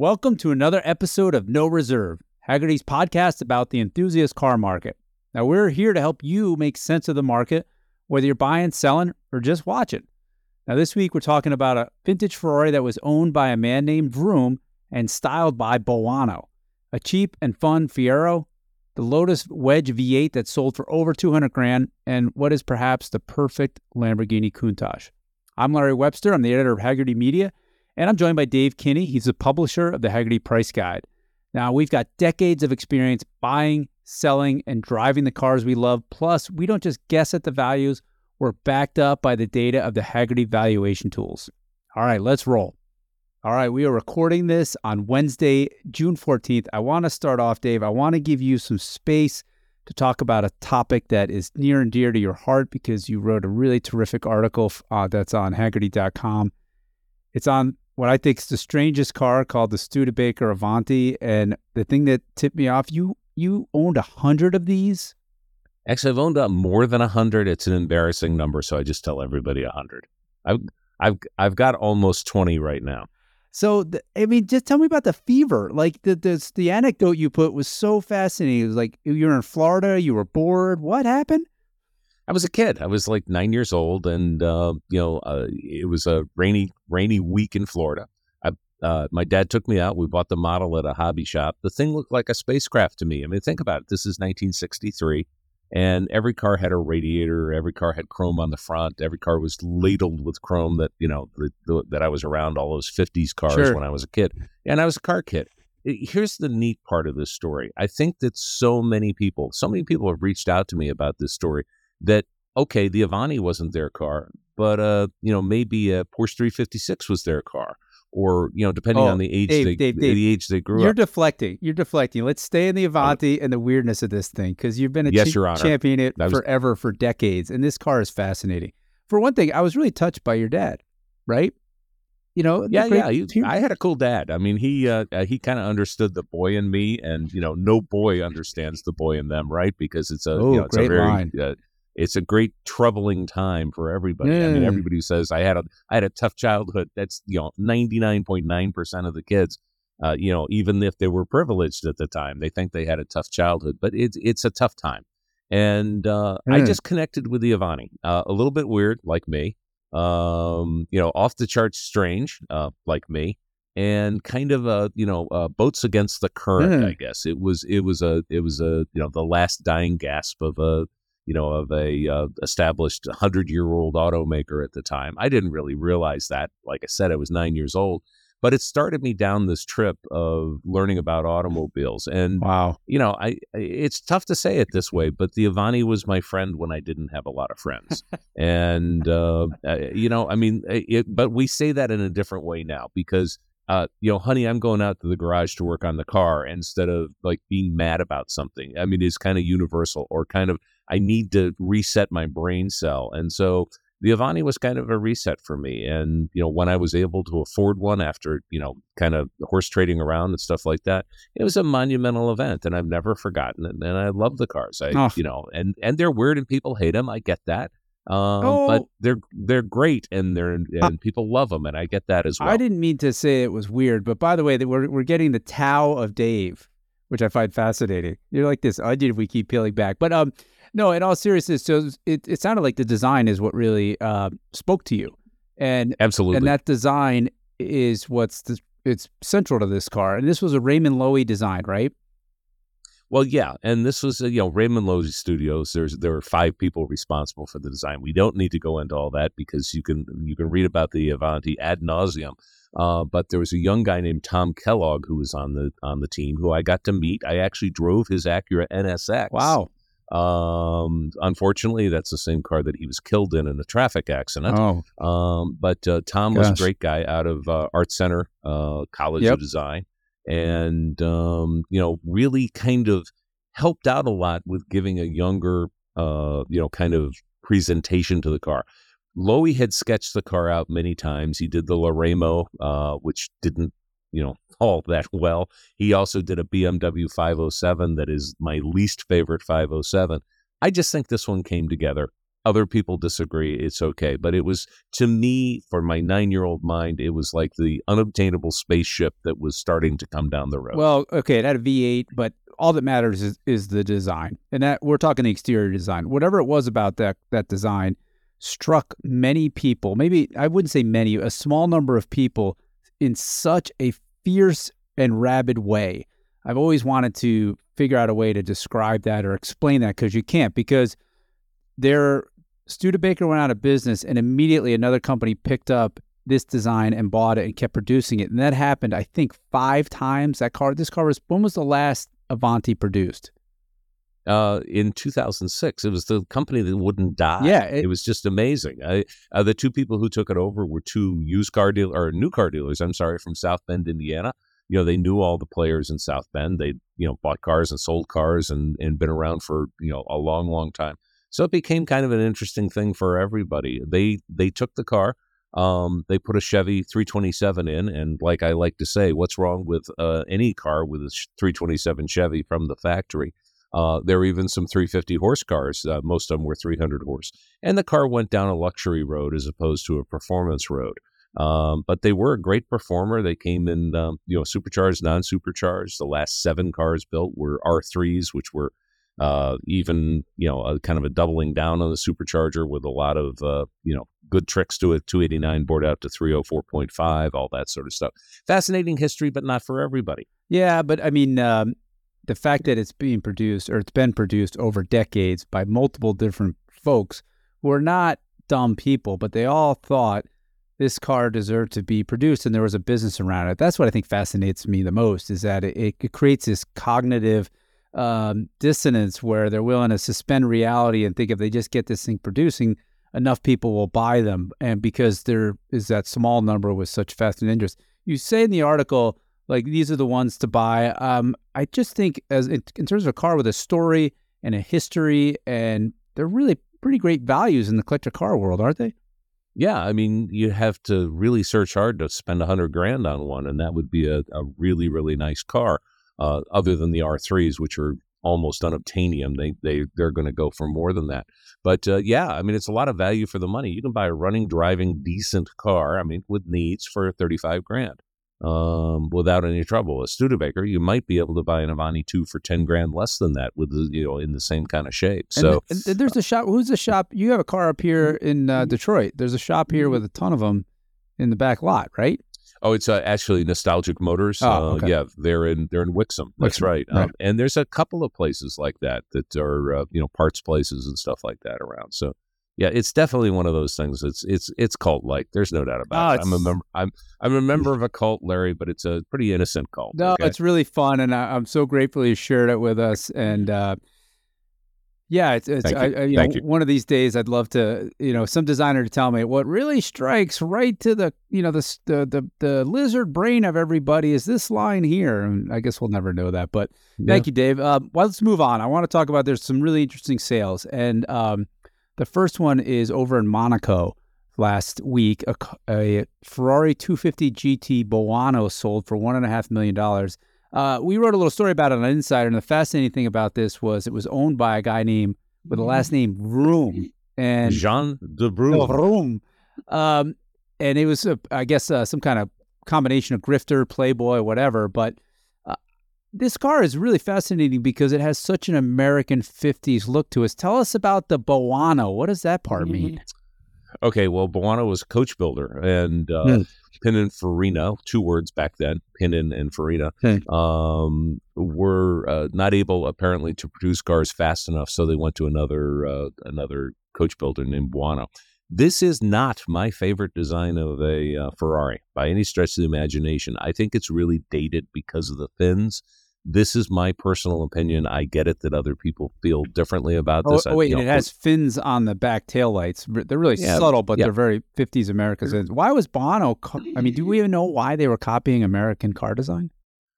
Welcome to another episode of No Reserve, Hagerty's podcast about the enthusiast car market. Now, we're here to help you make sense of the market, whether you're buying, selling, or just watching. Now, this week we're talking about a vintage Ferrari that was owned by a man named Vroom and styled by Boano, a cheap and fun Fiero, the Lotus Wedge V8 that sold for over 200 grand, and what is perhaps the perfect Lamborghini Countach. I'm Larry Webster. I'm the editor of Hagerty Media, and I'm joined by Dave Kinney. He's the publisher of the Hagerty Price Guide. Now, we've got decades of experience buying, selling, and driving the cars we love. Plus, we don't just guess at the values, we're backed up by the data of the Hagerty valuation tools. All right, let's roll. All right, we are recording this on Wednesday, June 14th. I want to start off, Dave. I want to give you some space to talk about a topic that is near and dear to your heart because you wrote a really terrific article uh, that's on Hagerty.com. It's on what I think is the strangest car called the Studebaker Avanti, and the thing that tipped me off you you owned a hundred of these. Actually, I've owned up more than a hundred. It's an embarrassing number, so I just tell everybody a hundred. I've I've I've got almost twenty right now. So the, I mean, just tell me about the fever. Like the, the the anecdote you put was so fascinating. It was like you were in Florida, you were bored. What happened? I was a kid. I was like nine years old, and uh, you know, uh, it was a rainy rainy week in Florida. I, uh, my dad took me out. We bought the model at a hobby shop. The thing looked like a spacecraft to me. I mean, think about it. This is 1963 and every car had a radiator every car had chrome on the front every car was ladled with chrome that you know the, the, that i was around all those 50s cars sure. when i was a kid and i was a car kid here's the neat part of this story i think that so many people so many people have reached out to me about this story that okay the avanti wasn't their car but uh you know maybe a porsche 356 was their car or you know, depending oh, on the age, Dave, they, Dave, Dave, the age they grew you're up. You're deflecting. You're deflecting. Let's stay in the Avanti and the weirdness of this thing because you've been a yes, ch- Your Honor. champion it was... forever for decades, and this car is fascinating. For one thing, I was really touched by your dad. Right? You know, yeah, yeah. He, I had a cool dad. I mean, he uh, uh he kind of understood the boy in me, and you know, no boy understands the boy in them, right? Because it's a oh, you know, it's great a very line. Uh, it's a great troubling time for everybody. I mean, everybody who says I had a I had a tough childhood. That's you know ninety nine point nine percent of the kids. Uh, you know, even if they were privileged at the time, they think they had a tough childhood, but it's it's a tough time. And uh, mm. I just connected with the. Uh, a little bit weird, like me. Um, you know, off the charts strange, uh, like me and kind of a you know uh, boats against the current. I guess it was it was a it was a you know the last dying gasp of a you know, of a uh, established hundred year old automaker at the time. I didn't really realize that. Like I said, I was nine years old, but it started me down this trip of learning about automobiles. And wow, you know, I it's tough to say it this way, but the Avanti was my friend when I didn't have a lot of friends. and uh, you know, I mean, it, but we say that in a different way now because. Uh, you know, honey, I'm going out to the garage to work on the car instead of like being mad about something. I mean, it's kind of universal or kind of I need to reset my brain cell. And so the Avanti was kind of a reset for me. And, you know, when I was able to afford one after, you know, kind of horse trading around and stuff like that, it was a monumental event and I've never forgotten it. And I love the cars. I, oh. you know, and, and they're weird and people hate them. I get that. Um, oh. but they're, they're great and they're, and uh, people love them. And I get that as well. I didn't mean to say it was weird, but by the way, we're, we're getting the Tao of Dave, which I find fascinating. You're like this onion if we keep peeling back, but, um, no, in all seriousness, so it, it sounded like the design is what really uh, spoke to you, and absolutely, and that design is what's the, it's central to this car. And this was a Raymond Loewy design, right? Well, yeah, and this was you know Raymond Loewy Studios. There's there were five people responsible for the design. We don't need to go into all that because you can you can read about the Avanti ad nauseum. Uh, but there was a young guy named Tom Kellogg who was on the on the team who I got to meet. I actually drove his Acura NSX. Wow. Um, unfortunately, that's the same car that he was killed in in a traffic accident. Oh. Um, but uh, Tom Gosh. was a great guy out of uh, Art Center uh, College yep. of Design, and um, you know, really kind of helped out a lot with giving a younger, uh, you know, kind of presentation to the car. Loewy had sketched the car out many times. He did the Loraymo, uh, which didn't you know all that well. He also did a BMW 507 that is my least favorite 507. I just think this one came together other people disagree. It's okay. But it was, to me, for my nine year old mind, it was like the unobtainable spaceship that was starting to come down the road. Well, okay, it had a V8, but all that matters is, is the design. And that we're talking the exterior design. Whatever it was about that, that design struck many people, maybe I wouldn't say many, a small number of people in such a fierce and rabid way. I've always wanted to figure out a way to describe that or explain that because you can't because their Studebaker went out of business and immediately another company picked up this design and bought it and kept producing it. And that happened, I think, five times. That car, this car was when was the last Avanti produced? Uh, in 2006, it was the company that wouldn't die. Yeah, it, it was just amazing. I, uh, the two people who took it over were two used car deal or new car dealers. I'm sorry, from South Bend, Indiana. You know, they knew all the players in South Bend. They, you know, bought cars and sold cars and and been around for you know a long, long time. So it became kind of an interesting thing for everybody. They they took the car, um, they put a Chevy 327 in, and like I like to say, what's wrong with uh, any car with a 327 Chevy from the factory? Uh, there were even some 350 horse cars. Uh, most of them were 300 horse, and the car went down a luxury road as opposed to a performance road. Um, but they were a great performer. They came in, um, you know, supercharged, non-supercharged. The last seven cars built were R3s, which were uh, even you know a kind of a doubling down on the supercharger with a lot of uh, you know good tricks to it 289 bored out to 304.5 all that sort of stuff fascinating history but not for everybody yeah but i mean um, the fact that it's being produced or it's been produced over decades by multiple different folks who are not dumb people but they all thought this car deserved to be produced and there was a business around it that's what i think fascinates me the most is that it, it creates this cognitive um, dissonance where they're willing to suspend reality and think if they just get this thing producing, enough people will buy them. And because there is that small number with such fast and interest, you say in the article, like these are the ones to buy. Um, I just think as in, in terms of a car with a story and a history, and they're really pretty great values in the collector car world, aren't they? Yeah, I mean, you have to really search hard to spend a hundred grand on one, and that would be a, a really, really nice car uh, other than the R3s, which are almost unobtainium. They they they're going to go for more than that. But uh, yeah, I mean, it's a lot of value for the money. You can buy a running, driving, decent car. I mean, with needs for thirty five grand. Um, without any trouble, a Studebaker, you might be able to buy an Avanti two for ten grand less than that, with the, you know in the same kind of shape. So and, and there's a shop. Who's the shop? You have a car up here in uh, Detroit. There's a shop here with a ton of them in the back lot, right? Oh, it's uh, actually Nostalgic Motors. Oh, uh, yeah, they're in they're in Wixom. That's Wixom, right. right. Um, and there's a couple of places like that that are uh, you know parts places and stuff like that around. So yeah, it's definitely one of those things. It's it's it's cult like. There's no doubt Oh, about it. I'm a member. I'm I'm a member of a cult, Larry, but it's a pretty innocent cult. No, okay? it's really fun, and I, I'm so grateful you shared it with us. And uh, yeah, it's, it's I, you. I, you know, you. one of these days I'd love to, you know, some designer to tell me what really strikes right to the, you know, the the the, the lizard brain of everybody is this line here. And I guess we'll never know that, but thank you, Dave. Um, well, let's move on. I want to talk about there's some really interesting sales, and um, the first one is over in Monaco last week. A Ferrari 250 GT Boano sold for one and a half million dollars. Uh, we wrote a little story about it on Insider, and the fascinating thing about this was it was owned by a guy named with the last name Vroom, and Jean de Bruyne. Vroom. Um, and it was, uh, I guess, uh, some kind of combination of grifter, playboy, whatever. But this car is really fascinating because it has such an American 50s look to us. Tell us about the Boano. What does that part mean? Okay, well, Boano was a coach builder, and uh, Hmm. Pininfarina, two words back then, Pinin and Farina, Okay. um, were uh, not able apparently to produce cars fast enough, so they went to another uh, another coach builder named Boano. This is not my favorite design of a uh, Ferrari by any stretch of the imagination. I think it's really dated because of the fins. This is my personal opinion. I get it that other people feel differently about Oh, this. I- oh, wait, you and know, it has fins on the back taillights. R- They're really Yeah, subtle, but yeah. they're very 50s American. Why was Boano? Co- I mean, do we even know why they were copying American car design?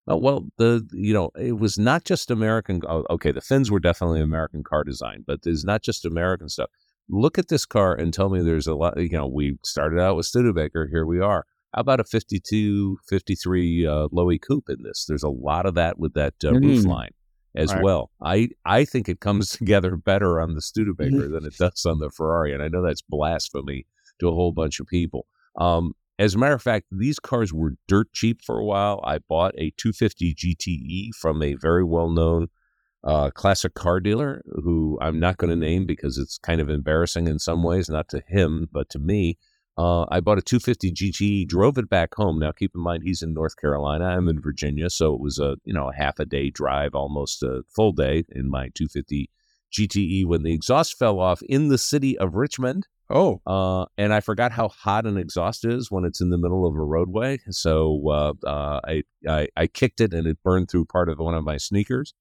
Oh, well, the you know it was not just American. oh, Okay, the fins were definitely American car design, but there's not just American stuff. Look at this car and tell me there's a lot. You know, we started out with Studebaker. Here we are. How about a 52, 53 uh, Loewy coupe in this? There's a lot of that with that uh, roof Mm. line. as Right. well. I I think it comes together better on the Studebaker than it does on the Ferrari, and I know that's blasphemy to a whole bunch of people. Um, as a matter of fact, these cars were dirt cheap for a while. I bought a 250 GTE from a very well known uh, classic car dealer who I'm not going to name because it's kind of embarrassing in some ways, not to him, but to me. Uh, I bought a 250 GTE, drove it back home. Now, keep in mind, he's in North Carolina. I'm in Virginia, so it was a you know a half a day drive, almost a full day in my 250 GTE when the exhaust fell off in the city of Richmond. Oh, Uh, and I forgot how hot an exhaust is when it's in the middle of a roadway. So uh, uh, I, I I kicked it and it burned through part of one of my sneakers.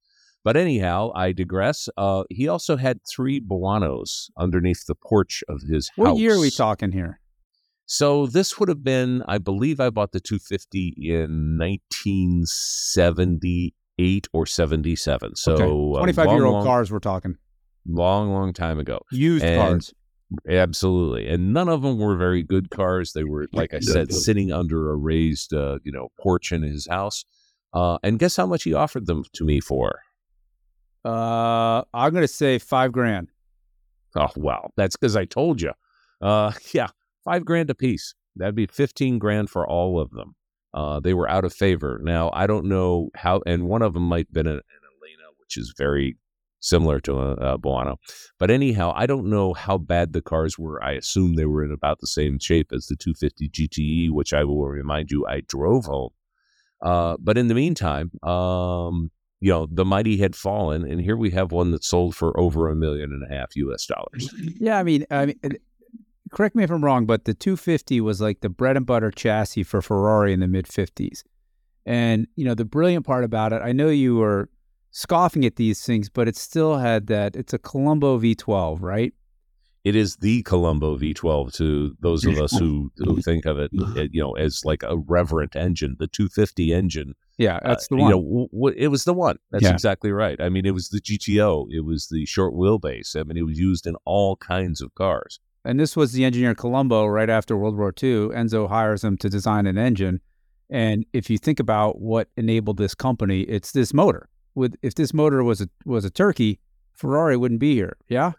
But anyhow, I digress. Uh, he also had three Boanos underneath the porch of his what house. year are we talking here? So this would have been, I believe, I bought the 250 in 1978 or 77. So Okay. uh, 25 long, year old long, cars we're talking. long, long time ago. Used And- cars. Absolutely, and none of them were very good cars. They were, like I said, sitting under a raised, uh, you know, porch in his house. Uh, and guess how much he offered them to me for? Uh, I'm going to say five grand. Oh, wow, that's because I told you. Uh, yeah, five grand a piece. That'd be fifteen grand for all of them. Uh, they were out of favor. Now I don't know how, and one of them might have been an, Ellena, which is very similar to a, a Boano. But anyhow, I don't know how bad the cars were. I assume they were in about the same shape as the 250 GTE, which I will remind you I drove home. Uh, but in the meantime, um, you know, the mighty had fallen, and here we have one that sold for over a million and a half U.S. dollars. Yeah, I mean, I mean, correct me if I'm wrong, but the 250 was like the bread and butter chassis for Ferrari in the mid 50s. And you know, the brilliant part about it, I know you were scoffing at these things, but it still had that. It's a Colombo V12, right? it is the Colombo V12 to those of us who, who think of it, uh, you know, as like a reverent engine, the 250 engine. Yeah, that's the uh, one. You know, w- w- it was the one. That's Yeah. exactly right. I mean, it was the GTO. It was the short wheelbase. I mean, it was used in all kinds of cars. And this was the engineer Colombo right after World War II. Enzo hires him to design an engine. And if you think about what enabled this company, it's this motor. With if this motor was a was a turkey, Ferrari wouldn't be here. Yeah.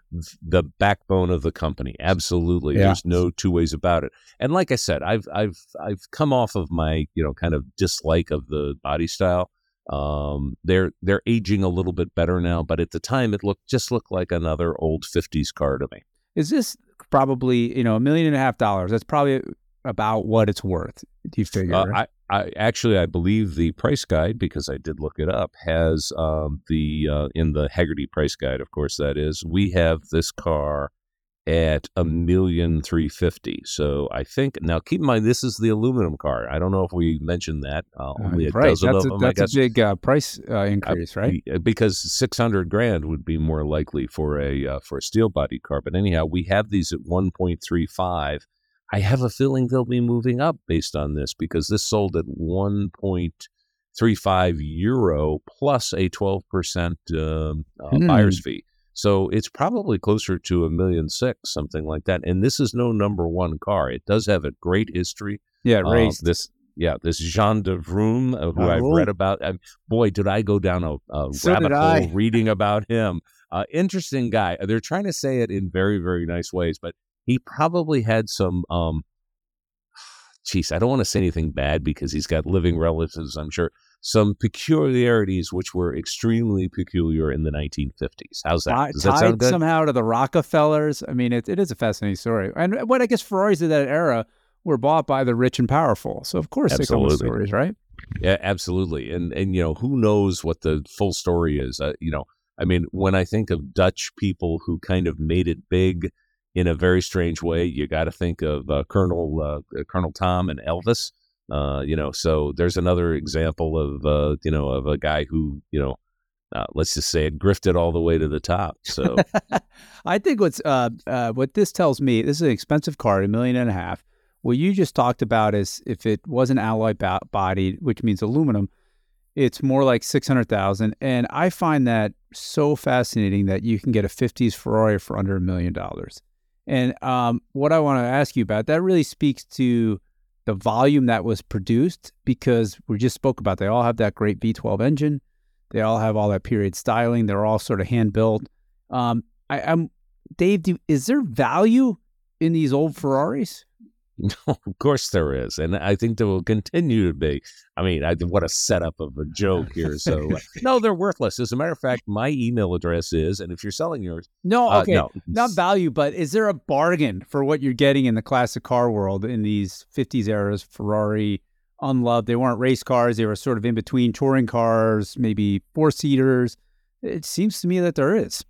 The backbone of the company. Absolutely. Yeah. There's no two ways about it. And like I said, I've I've I've come off of my, you know, kind of dislike of the body style. Um, they're they're aging a little bit better now, but at the time it looked just looked like another old 50s car to me. Is this probably you know a million and a half dollars? That's probably about what it's worth. Do you figure? Uh. I, I actually I believe the price guide because I did look it up has um, the uh, in the Hagerty price guide. Of course, that is we have this car at a million three fifty. So I think now keep in mind this is the aluminum car. I don't know if we mentioned that. Uh, only a right. dozen That's, of a, them. That's a big uh, price uh, increase, right? because six hundred grand would be more likely for a uh, for a steel body car. But anyhow, we have these at one point three five. I have a feeling they'll be moving up based on this because this sold at one point three five euro plus a twelve percent um, uh, Hmm. buyer's fee. So it's probably closer to a million six, something like that. And this is no number one car. It does have a great history. Yeah, Uh, this, yeah, this Jean de Vroom, uh, who Uh, I've read about. Um, boy, did I go down a, a So rabbit hole I. reading about him. Uh, interesting guy. They're trying to say it in very, very nice ways, but he probably had some. Um, geez, I don't want to say anything bad because he's got living relatives. I'm sure some peculiarities which were extremely peculiar in the 1950s. How's that? Does that tied sound good? somehow to the Rockefellers. I mean, it, it is a fascinating story. And what I guess Ferraris of that era were bought by the rich and powerful. So of course they come with Absolutely. stories, right? Yeah, absolutely. And and you know, who knows what the full story is? Uh, you know, I mean, when I think of Dutch people who kind of made it big in a very strange way, you got to think of uh, Colonel uh, Colonel Tom and Elvis. Uh, you know, so there's another example of uh, you know of a guy who you know, uh, let's just say it grifted all the way to the top. So I think what's uh, uh, what this tells me, this is an expensive car, a million and a half. What you just talked about is if it was an alloy bo- bodied, which means aluminum, it's more like six hundred thousand. And I find that so fascinating that you can get a '50s Ferrari for under a million dollars. And um, what I want to ask you about that really speaks to the volume that was produced because we just spoke about they all have that great V12 engine. They all have all that period styling. They're all sort of hand built. Um, I, I'm Dave. Do, is there value in these old Ferraris? No, of course there is, and I think there will continue to be. I mean, I, what a setup of a joke here. So, uh, no, they're worthless. As a matter of fact, my email address is, and if you're selling yours, no, uh, okay, no. not value, but is there a bargain for what you're getting in the classic car world in these 50s eras? Ferrari, unloved. They weren't race cars. They were sort of in between touring cars, maybe four seaters. It seems to me that there is.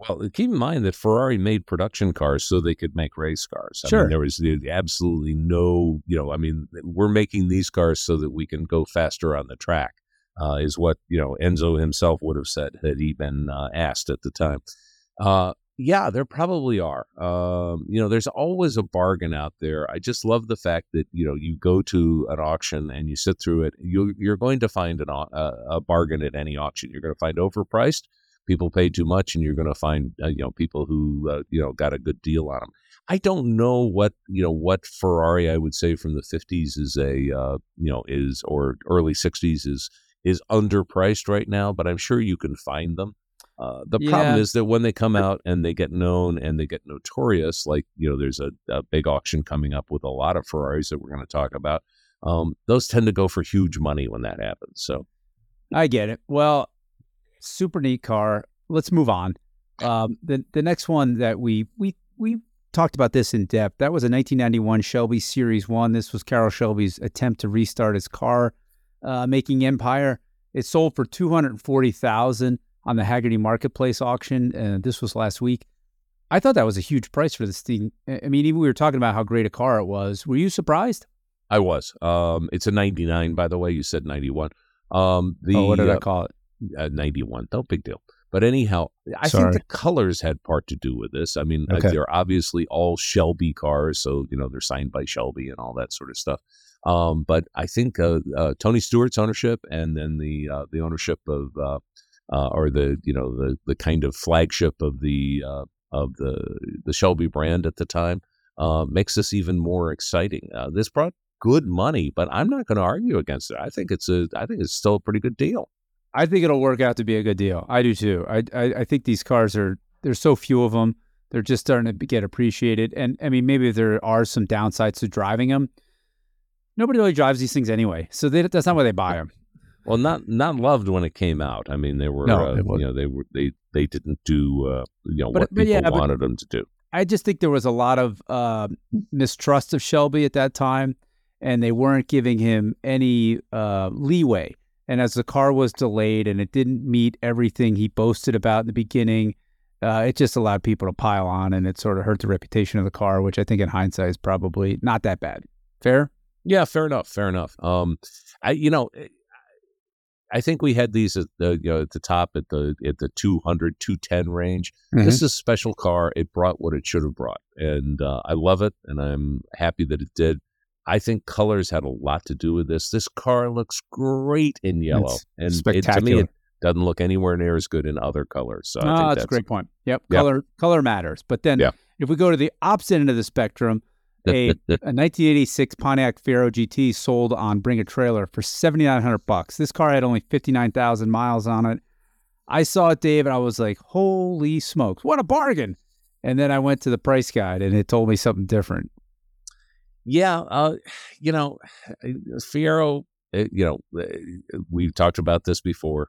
Well, keep in mind that Ferrari made production cars so they could make race cars. I Sure. mean, there was absolutely no, you know, I mean, we're making these cars so that we can go faster on the track, uh, is what, you know, Enzo himself would have said had he been uh, asked at the time. Uh, yeah, there probably are. Um, you know, there's always a bargain out there. I just love the fact that, you know, you go to an auction and you sit through it. You, you're going to find an, a, a bargain at any auction. You're going to find overpriced people pay too much and you're going to find uh, you know people who uh, you know got a good deal on them i don't know what you know what ferrari i would say from the 50s is a uh, you know is or early 60s is is underpriced right now but i'm sure you can find them uh, the problem Yeah. is that when they come out and they get known and they get notorious like you know there's a, a big auction coming up with a lot of ferraris that we're going to talk about um, those tend to go for huge money when that happens so I get it. Well, super neat car. Let's move on. Um, the the next one that we we we talked about this in depth. That was a 1991 Shelby Series One. This was Carroll Shelby's attempt to restart his car uh, making empire. It sold for 240 thousand on the Hagerty Marketplace auction. Uh, this was last week. I thought that was a huge price for this thing. I I mean, even we were talking about how great a car it was. Were you surprised? I was. Um, it's a 99, by the way. You said 91. Um, the oh, what did uh, I call it? Uh, 91. No big deal. But anyhow, I Sorry. think the colors had part to do with this. I mean, uh, Okay. they're obviously all Shelby cars, so you know they're signed by Shelby and all that sort of stuff. Um, but I think uh, uh, Tony Stewart's ownership and then the uh, the ownership of uh, uh, or the you know the the kind of flagship of the uh, of the the Shelby brand at the time uh, makes this even more exciting. Uh, this brought good money, but I'm not going to argue against it. I think it's a I think it's still a pretty good deal. I think it'll work out to be a good deal. I do too. I, I I think these cars are there's so few of them. They're just starting to get appreciated. And I mean, maybe there are some downsides to driving them. Nobody really drives these things anyway, so they, that's not why they buy them. Well, not not loved when it came out. I mean, they were No, uh, you know they were they they didn't do uh, you know But- what but people yeah, wanted them to do. I just think there was a lot of uh, mistrust of Shelby at that time, and they weren't giving him any uh, leeway. And as the car was delayed and it didn't meet everything he boasted about in the beginning, uh, it just allowed people to pile on, and it sort of hurt the reputation of the car, which I think in hindsight is probably not that bad. Fair? Yeah, fair enough. Fair enough. Um, I you know. I think we had these at the you know at the top at the at the 200 210 range. This is a special car. It brought what it should have brought, and uh, I love it, and I'm happy that it did. I think colors had a lot to do with this. This car looks great in yellow, It's and it, to me, spectacular. it doesn't look anywhere near as good in other colors. So I oh, think that's, a great point. Yep, Yeah. color color matters. But then Yeah. if we go to the opposite end of the spectrum, a, a 1986 Pontiac Fiero GT sold on Bring a Trailer for 7900 bucks. This car had only 59,000 miles on it. I saw it, Dave, and I was like, "Holy smokes, what a bargain!" And then I went to the price guide, and it told me something different. Yeah, uh, you know, Fiero. uh, You know, uh, we've talked about this before.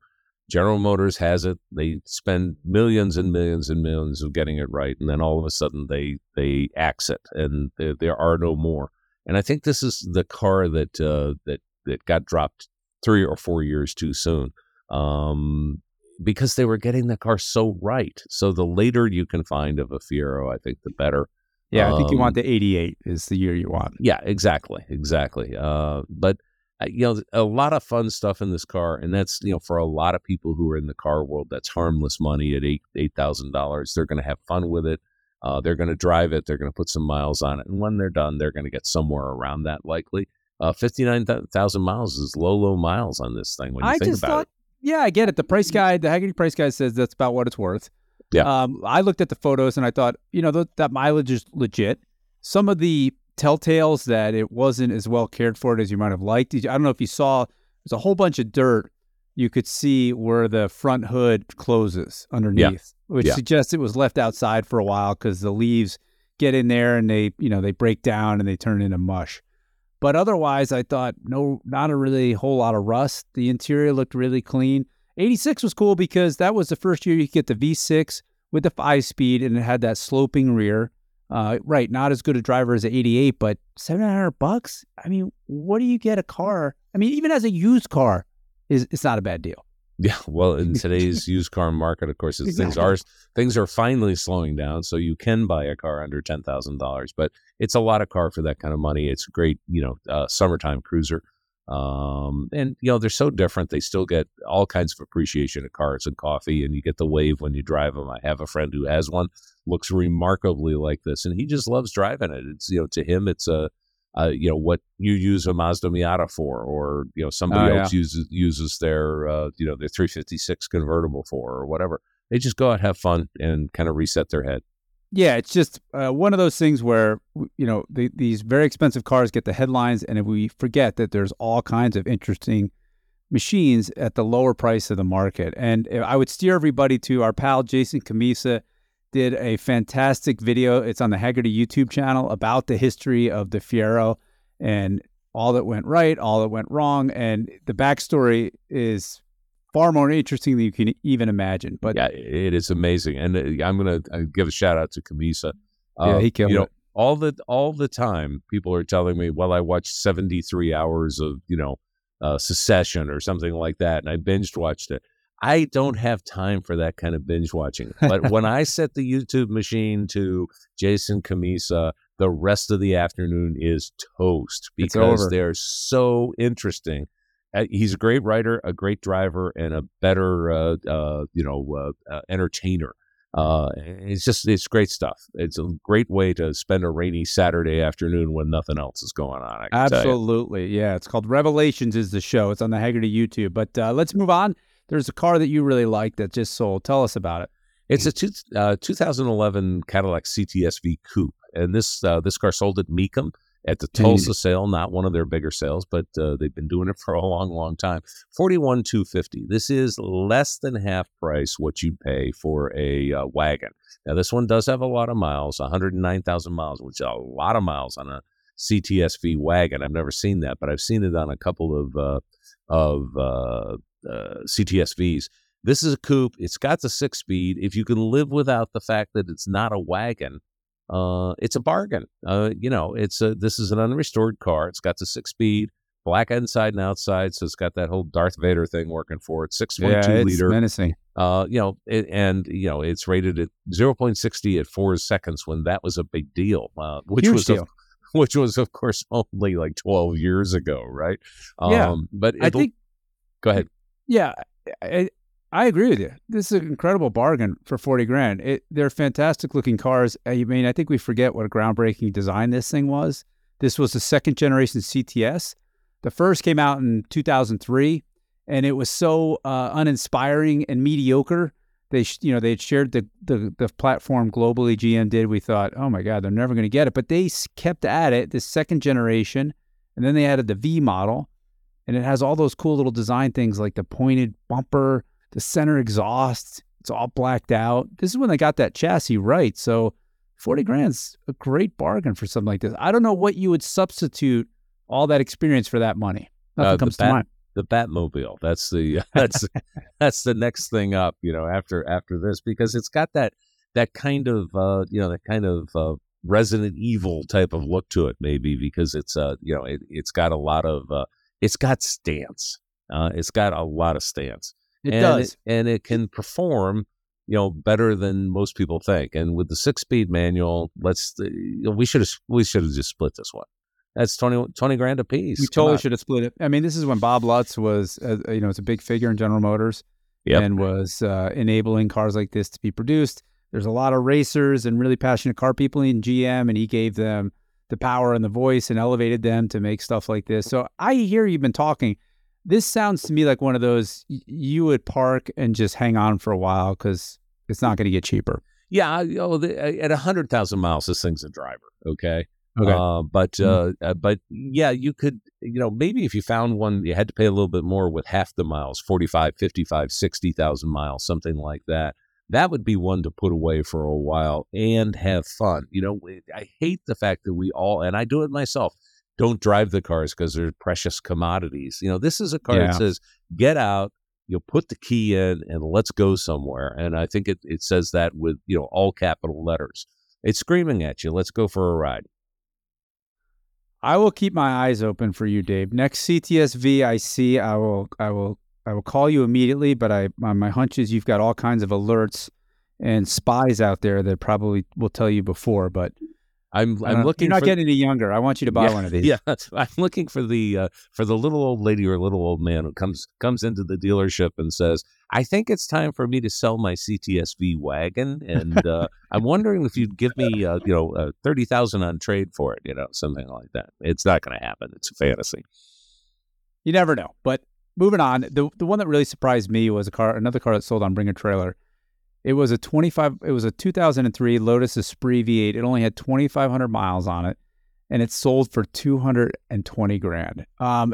General Motors has it. They spend millions and millions and millions of getting it right, and then all of a sudden they they axe it, and there, there are no more. And I think this is the car that uh, that that got dropped three or four years too soon, um, because they were getting the car so right. So the later you can find of a Fiero, I think the better. Yeah, I think you Um, want the 88 is the year you want. Yeah, exactly, exactly. Uh, but uh, you know, a lot of fun stuff in this car, and that's you know, for a lot of people who are in the car world, that's harmless money at eight eight thousand dollars. They're going to have fun with it. Uh, they're going to drive it. They're going to put some miles on it, and when they're done, they're going to get somewhere around that. Likely, uh, fifty nine thousand miles is low, low miles on this thing. When you I think just about thought, it, yeah, I get it. The price guide, the Hagerty price guide says that's about what it's worth. Yeah. Um, I looked at the photos and I thought, you know, th- that mileage is legit. Some of the telltales that it wasn't as well cared for as you might have liked. I don't know if you saw. There's a whole bunch of dirt you could see where the front hood closes underneath, which Yeah. suggests it was left outside for a while because the leaves get in there and they, you know, they break down and they turn into mush. But otherwise, I thought no, not a really whole lot of rust. The interior looked really clean. 86 was cool because that was the first year you could get the V6 with the five speed and it had that sloping rear. Uh, right, not as good a driver as the 88, but 700 bucks. I mean, what do you get a car? I mean, even as a used car, is it's not a bad deal. Yeah, well, in today's used car market, of course, it's- things are things are finally slowing down, so you can buy a car under ten thousand dollars. But it's a lot of car for that kind of money. It's great, you know, uh, summertime cruiser, um, and you know they're so different. They still get all kinds of appreciation at cars and coffee, and you get the wave when you drive them. I have a friend who has one, looks remarkably like this, and he just loves driving it. It's you know to him, it's a uh, you know what you use a Mazda Miata for, or you know somebody Oh, else uses uses their uh, you know their 356 convertible for, or whatever. They just go out, have fun, and kind of reset their head. Yeah, it's just uh, one of those things where you know the, these very expensive cars get the headlines, and if we forget that there's all kinds of interesting machines at the lower price of the market. And uh, I would steer everybody to our pal Jason Cammisa did a fantastic video. It's on the Hagerty YouTube channel about the history of the Fiero and all that went right, all that went wrong, and the backstory is far more interesting than you can even imagine. But yeah, it is amazing, and uh, I'm gonna uh, give a shout out to Cammisa. Yeah, he killed you know, it. all the all the time. People are telling me, "Well, I watched 73 hours of you know uh, Succession or something like that, and I binged watched it." I don't have time for that kind of binge watching. But when I set the YouTube machine to Jason Cammisa, the rest of the afternoon is toast because they're so interesting. Uh, he's a great writer, a great driver, and a better, uh, uh, you know, uh, uh, entertainer. Uh, it's just it's great stuff. It's a great way to spend a rainy Saturday afternoon when nothing else is going on. I can tell you. Absolutely. Yeah. It's called Revelations is the show. It's on the Hagerty YouTube. But uh, let's move on. There's a car that you really like that just sold. Tell us about it. It's a two, uh, 2011 Cadillac CTSV Coupe, and this uh, this car sold at Mecum at the Tulsa sale. Not one of their bigger sales, but uh, they've been doing it for a long, long time. Forty one two fifty. This is less than half price what you'd pay for a uh, wagon. Now this one does have a lot of miles, 109,000 miles, which is a lot of miles on a CTSV wagon. I've never seen that, but I've seen it on a couple of uh, of uh, uh, CTSVs. This is a coupe. It's got the six speed. If you can live without the fact that it's not a wagon, uh, it's a bargain. Uh, you know, it's a this is an unrestored car. It's got the six speed, black inside and outside, so it's got that whole Darth Vader thing working for it. Six point two it's liter. menacing. Uh, you know, it, and you know, it's rated at zero point sixty at four seconds when that was a big deal. Uh, which Huge was deal. Of, which was of course only like twelve years ago, right? Yeah. Um, but I think, Go ahead. yeah, I, I agree with you. This is an incredible bargain for 40 grand. It, they're fantastic looking cars. I mean, I think we forget what a groundbreaking design this thing was. This was the second generation CTS. The first came out in 2003, and it was so uh, uninspiring and mediocre. They, sh- you know, they shared the, the the platform globally. GM did. We thought, oh my god, they're never going to get it. But they kept at it. This second generation, and then they added the V model, and it has all those cool little design things like the pointed bumper, the center exhaust. It's all blacked out. This is when they got that chassis right. So, forty grand's a great bargain for something like this. I don't know what you would substitute all that experience for that money. Nothing Uh, comes to mind. the Batmobile. That's the that's that's the next thing up, you know, after after this because it's got that that kind of uh, you know that kind of uh, Resident Evil type of look to it, maybe because it's uh you know it, it's got a lot of uh, it's got stance. Uh, it's got a lot of stance. It and does. it, and it can perform you know better than most people think. And with the six speed manual, let's you know, we should have we should have just split this one. That's 20, 20 grand a piece. We Come totally on. should have split it. I mean, this is when Bob Lutz was, uh, you know, it's a big figure in General Motors Yep. and was uh, enabling cars like this to be produced. There's a lot of racers and really passionate car people in GM, and he gave them the power and the voice and elevated them to make stuff like this. So I hear you've been talking. This sounds to me like one of those y- you would park and just hang on for a while because it's not going to get cheaper. Yeah, know, the, at a hundred thousand miles, this thing's a driver. Okay, Okay. Uh, but mm-hmm. uh, but yeah, you could you know maybe if you found one, you had to pay a little bit more with half the miles, 45, 55, 60,000 miles, something like that. That would be one to put away for a while and have fun. You know, I hate the fact that we all, and I do it myself, don't drive the cars because they're precious commodities. You know, this is a car yeah. that says, get out, you'll put the key in and let's go somewhere. And I think it, it says that with, you know, all capital letters. It's screaming at you, let's go for a ride. I will keep my eyes open for you, Dave. Next CTSV I see, I will I will I will call you immediately, but I my, my hunch is you've got all kinds of alerts and spies out there that probably will tell you before, but I'm I'm looking. You're not for, getting any younger. I want you to buy yeah, one of these. Yeah, I'm looking for the uh, for the little old lady or little old man who comes comes into the dealership and says, "I think it's time for me to sell my CTSV wagon, and uh, I'm wondering if you'd give me uh, you know uh, thirty thousand on trade for it, you know, something like that." It's not going to happen. It's a fantasy. You never know. But moving on, the the one that really surprised me was a car, another car that sold on Bring a Trailer it was a 25 it was a 2003 Lotus Esprit V8. It only had 2500 miles on it and it sold for 220 grand. Um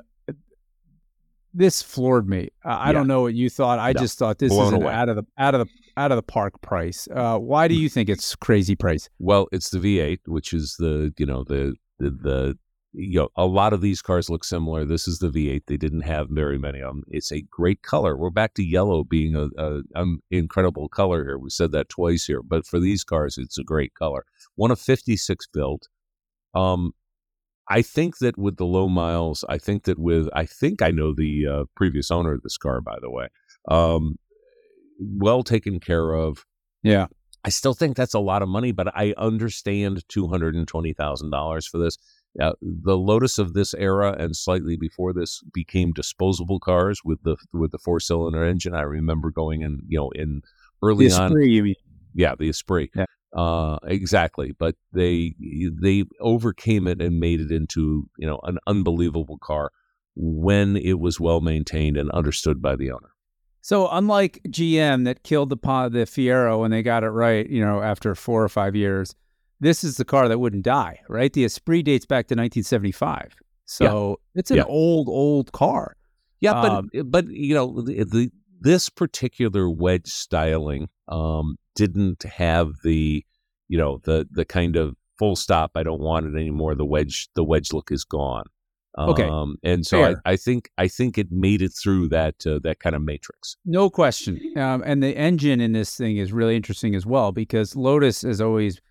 this floored me. Uh, I yeah. don't know what you thought. I just thought this Blown is out of the out of the out of the park price. Uh, why do you think it's crazy price? Well, it's the V8, which is the you know the the, the you know, a lot of these cars look similar. This is the V8. They didn't have very many of them. It's a great color. We're back to yellow being a, a um, incredible color here. We said that twice here, but for these cars, it's a great color. One of 56 built. Um, I think that with the low miles, I think that with, I think I know the uh, previous owner of this car, by the way. Um, well taken care of. Yeah. I still think that's a lot of money, but I understand $220,000 for this uh, the Lotus of this era and slightly before this became disposable cars with the with the four cylinder engine. I remember going in, you know, in early the Esprit, on. You mean. Yeah, the Esprit. Yeah. Uh, exactly, but they they overcame it and made it into you know an unbelievable car when it was well maintained and understood by the owner. So unlike GM that killed the the Fiero when they got it right, you know, after four or five years, this is the car that wouldn't die, right? The Esprit dates back to 1975. So yeah. it's an yeah. old, old car. Yeah, but um, but you know the, the, this particular wedge styling um, didn't have the you know the the kind of full stop. I don't want it anymore. The wedge the wedge look is gone. Okay, um, and so I, I, think I think it made it through that uh, that kind of matrix. No question. Um, and the engine in this thing is really interesting as well because Lotus has always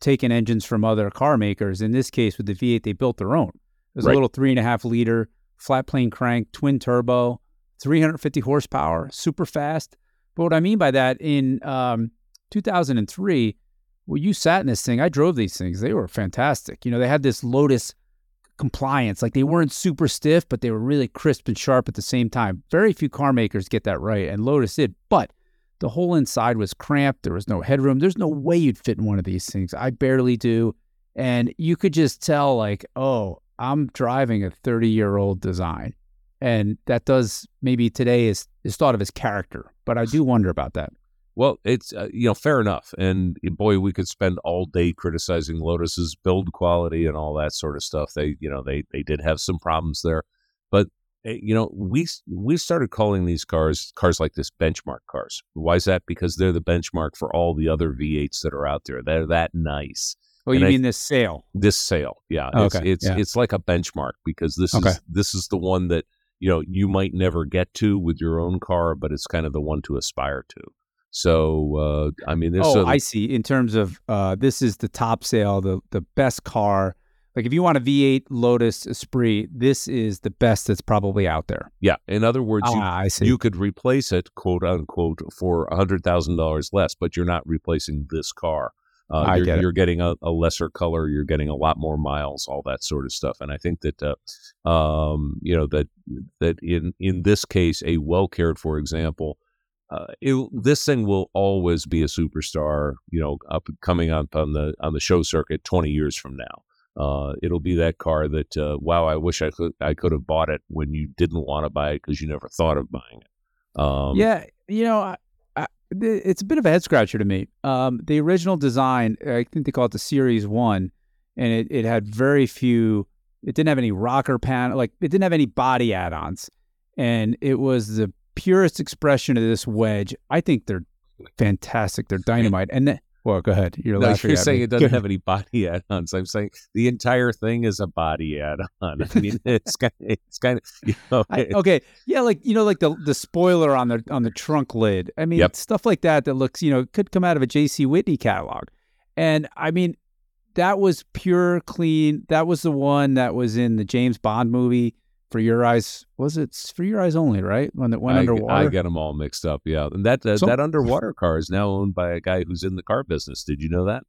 taken engines from other car makers. In this case, with the V8, they built their own. It was right. a little three and a half liter flat plane crank, twin turbo, 350 horsepower, super fast. But what I mean by that, in um, 2003, well, you sat in this thing. I drove these things. They were fantastic. You know, they had this Lotus compliance. Like they weren't super stiff, but they were really crisp and sharp at the same time. Very few car makers get that right, and Lotus did. But the whole inside was cramped. There was no headroom. There's no way you'd fit in one of these things. I barely do. And you could just tell, like, oh, I'm driving a 30 year old design. And that does maybe today is, is thought of as character, but I do wonder about that. Well, it's uh, you know fair enough, and boy, we could spend all day criticizing Lotus's build quality and all that sort of stuff. They you know they they did have some problems there, but Eh, you know, we we started calling these cars cars like this benchmark cars. Why is that? Because they're the benchmark for all the other V8s that are out there. They're that nice. Oh, you and mean I, this sale? This sale, yeah. Oh, okay. It's it's, yeah. it's like a benchmark because this okay. is this is the one that you know you might never get to with your own car, but it's kind of the one to aspire to. So uh, I mean, oh, a, I see. In terms of uh, this is the top sale, the the best car like if you want a V8 Lotus Esprit, this is the best that's probably out there. Yeah. In other words, ah, you, I see. you could replace it, quote unquote, for hundred thousand dollars less, but you're not replacing this car. Uh, I you're, get it. you're getting a, a, lesser color, you're getting a lot more miles, all that sort of stuff. And I think that, uh, um, you know, that that in in this case, a well cared for example, uh, it, this thing will always be a superstar. You know, up coming up on the on the show circuit twenty years from now. Uh, it'll be that car that uh, wow, I wish I could I could have bought it when you didn't want to buy it because you never thought of buying it. Um, yeah, you know, I, I, it's a bit of a head scratcher to me. Um, the original design, I think they call it the Series One, and it, it had very few. It didn't have any rocker panel, like it didn't have any body add-ons, and it was the purest expression of this wedge. I think they're fantastic. They're dynamite, and. Then, well, go ahead. You're no, laughing. You're saying me. it doesn't have any body add-ons. I'm saying the entire thing is a body add-on. I mean, it's kind of, it's kind of, you know, I, okay, yeah, like you know, like the the spoiler on the on the trunk lid. I mean, Yep. stuff like that that looks, you know, could come out of a J.C. Whitney catalog. And I mean, that was pure clean. That was the one that was in the James Bond movie for your eyes. Was it for your eyes only? Right when it went I, underwater. I get them all mixed up. Yeah, and that uh, So- that underwater car is now owned by a guy who's in the car business. Did you know that?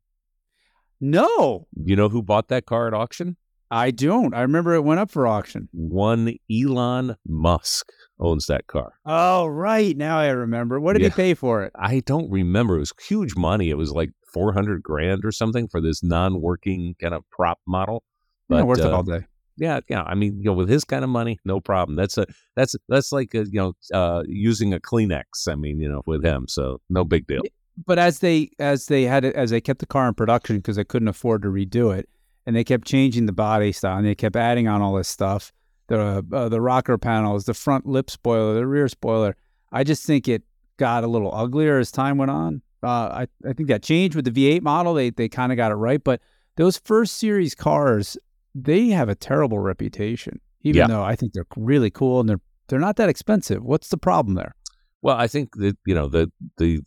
no, You know who bought that car at auction? I don't. I remember it went up for auction. One Elon Musk owns that car. Oh, right. Now I remember. What did Yeah. he pay for it? I don't remember. It was huge money. It was like four hundred grand or something for this non-working kind of prop model. Not worth it uh, all day. Yeah, yeah. I mean, you know, with his kind of money, no problem. That's a that's that's like a, you know uh, using a Kleenex. I mean, you know, with him, so no big deal. but as they as they had it as they kept the car in production because they couldn't afford to redo it, and they kept changing the body style and they kept adding on all this stuff, the uh, the rocker panels, the front lip spoiler, the rear spoiler. I just think it got a little uglier as time went on. Uh, I I think that changed with the V8 model. They they kind of got it right, but those first series cars they have a terrible reputation. Even Yeah. though I think they're really cool and they're they're not that expensive. What's the problem there? Well, I think that you know the the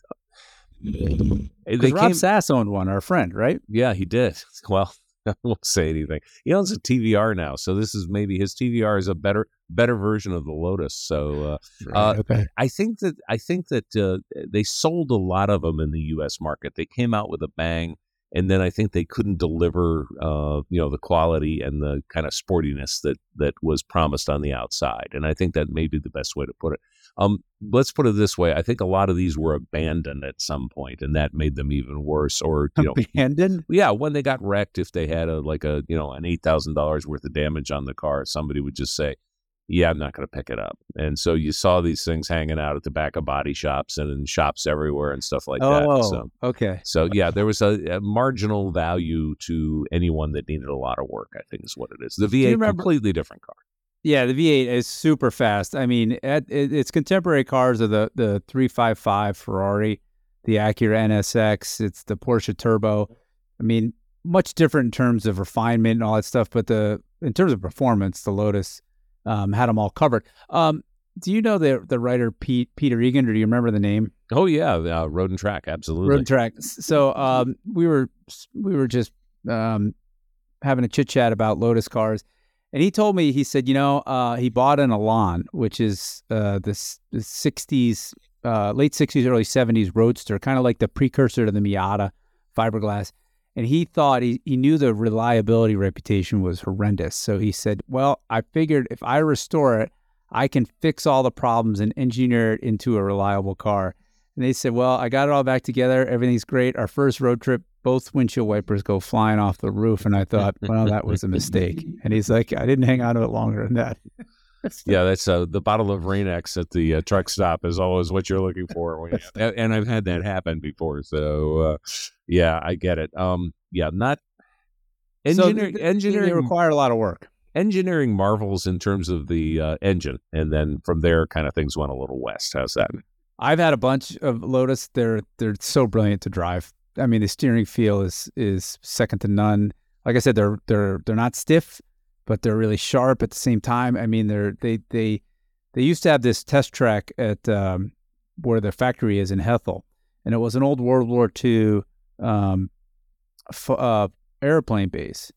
they Rob came. Sass owned one, our friend, right? Yeah, he did. Well, I won't say anything. He owns a TVR now, so this is maybe his TVR is a better better version of the Lotus. So uh, Uh, okay. I think that I think that uh, they sold a lot of them in the U.S. market. They came out with a bang, and then I think they couldn't deliver, uh, you know, the quality and the kind of sportiness that that was promised on the outside. And I think that may be the best way to put it. Um, let's put it this way: I think a lot of these were abandoned at some point, and that made them even worse. Or you know, Abandoned? yeah, when they got wrecked, if they had a like a you know an eight thousand dollars worth of damage on the car, somebody would just say, "Yeah, I'm not going to pick it up." And so you saw these things hanging out at the back of body shops and in shops everywhere and stuff like that. oh, So, okay. so yeah, there was a, a marginal value to anyone that needed a lot of work. I think is what it is. The V8 remember- completely different car. Yeah, the V8 is super fast. I mean, at, it, its contemporary cars are the the 355 Ferrari, the Acura NSX, it's the Porsche Turbo. I mean, much different in terms of refinement and all that stuff, but the in terms of performance, the Lotus um, had them all covered. Um, do you know the the writer Pete Peter Egan, or do you remember the name? Oh yeah, uh, road and track, absolutely. Road and track. So um, we were we were just um, having a chit chat about Lotus cars, and he told me he said, you know, uh, he bought an Elan, which is uh, this the '60s, uh, late '60s, early '70s roadster, kind of like the precursor to the Miata fiberglass. And he thought he, he knew the reliability reputation was horrendous. So he said, Well, I figured if I restore it, I can fix all the problems and engineer it into a reliable car. And they said, Well, I got it all back together. Everything's great. Our first road trip, both windshield wipers go flying off the roof. And I thought, Well, that was a mistake. And he's like, I didn't hang on to it longer than that. Yeah, that's uh, the bottle of Rain-X at the uh, truck stop is always what you're looking for. You, and I've had that happen before, so uh, yeah, I get it. Um, yeah, not So engineering. th- engineering They require a lot of work. engineering marvels in terms of the uh, engine, and then from there, kind of things went a little west. How's that? I've had a bunch of Lotus. They're they're so brilliant to drive. I mean, the steering feel is is second to none. Like I said, they're they're they're not stiff, but they're really sharp at the same time. I mean, they're they they they used to have this test track at um, where the factory is in Hethel, and it was an old World War II um, f- uh, airplane base.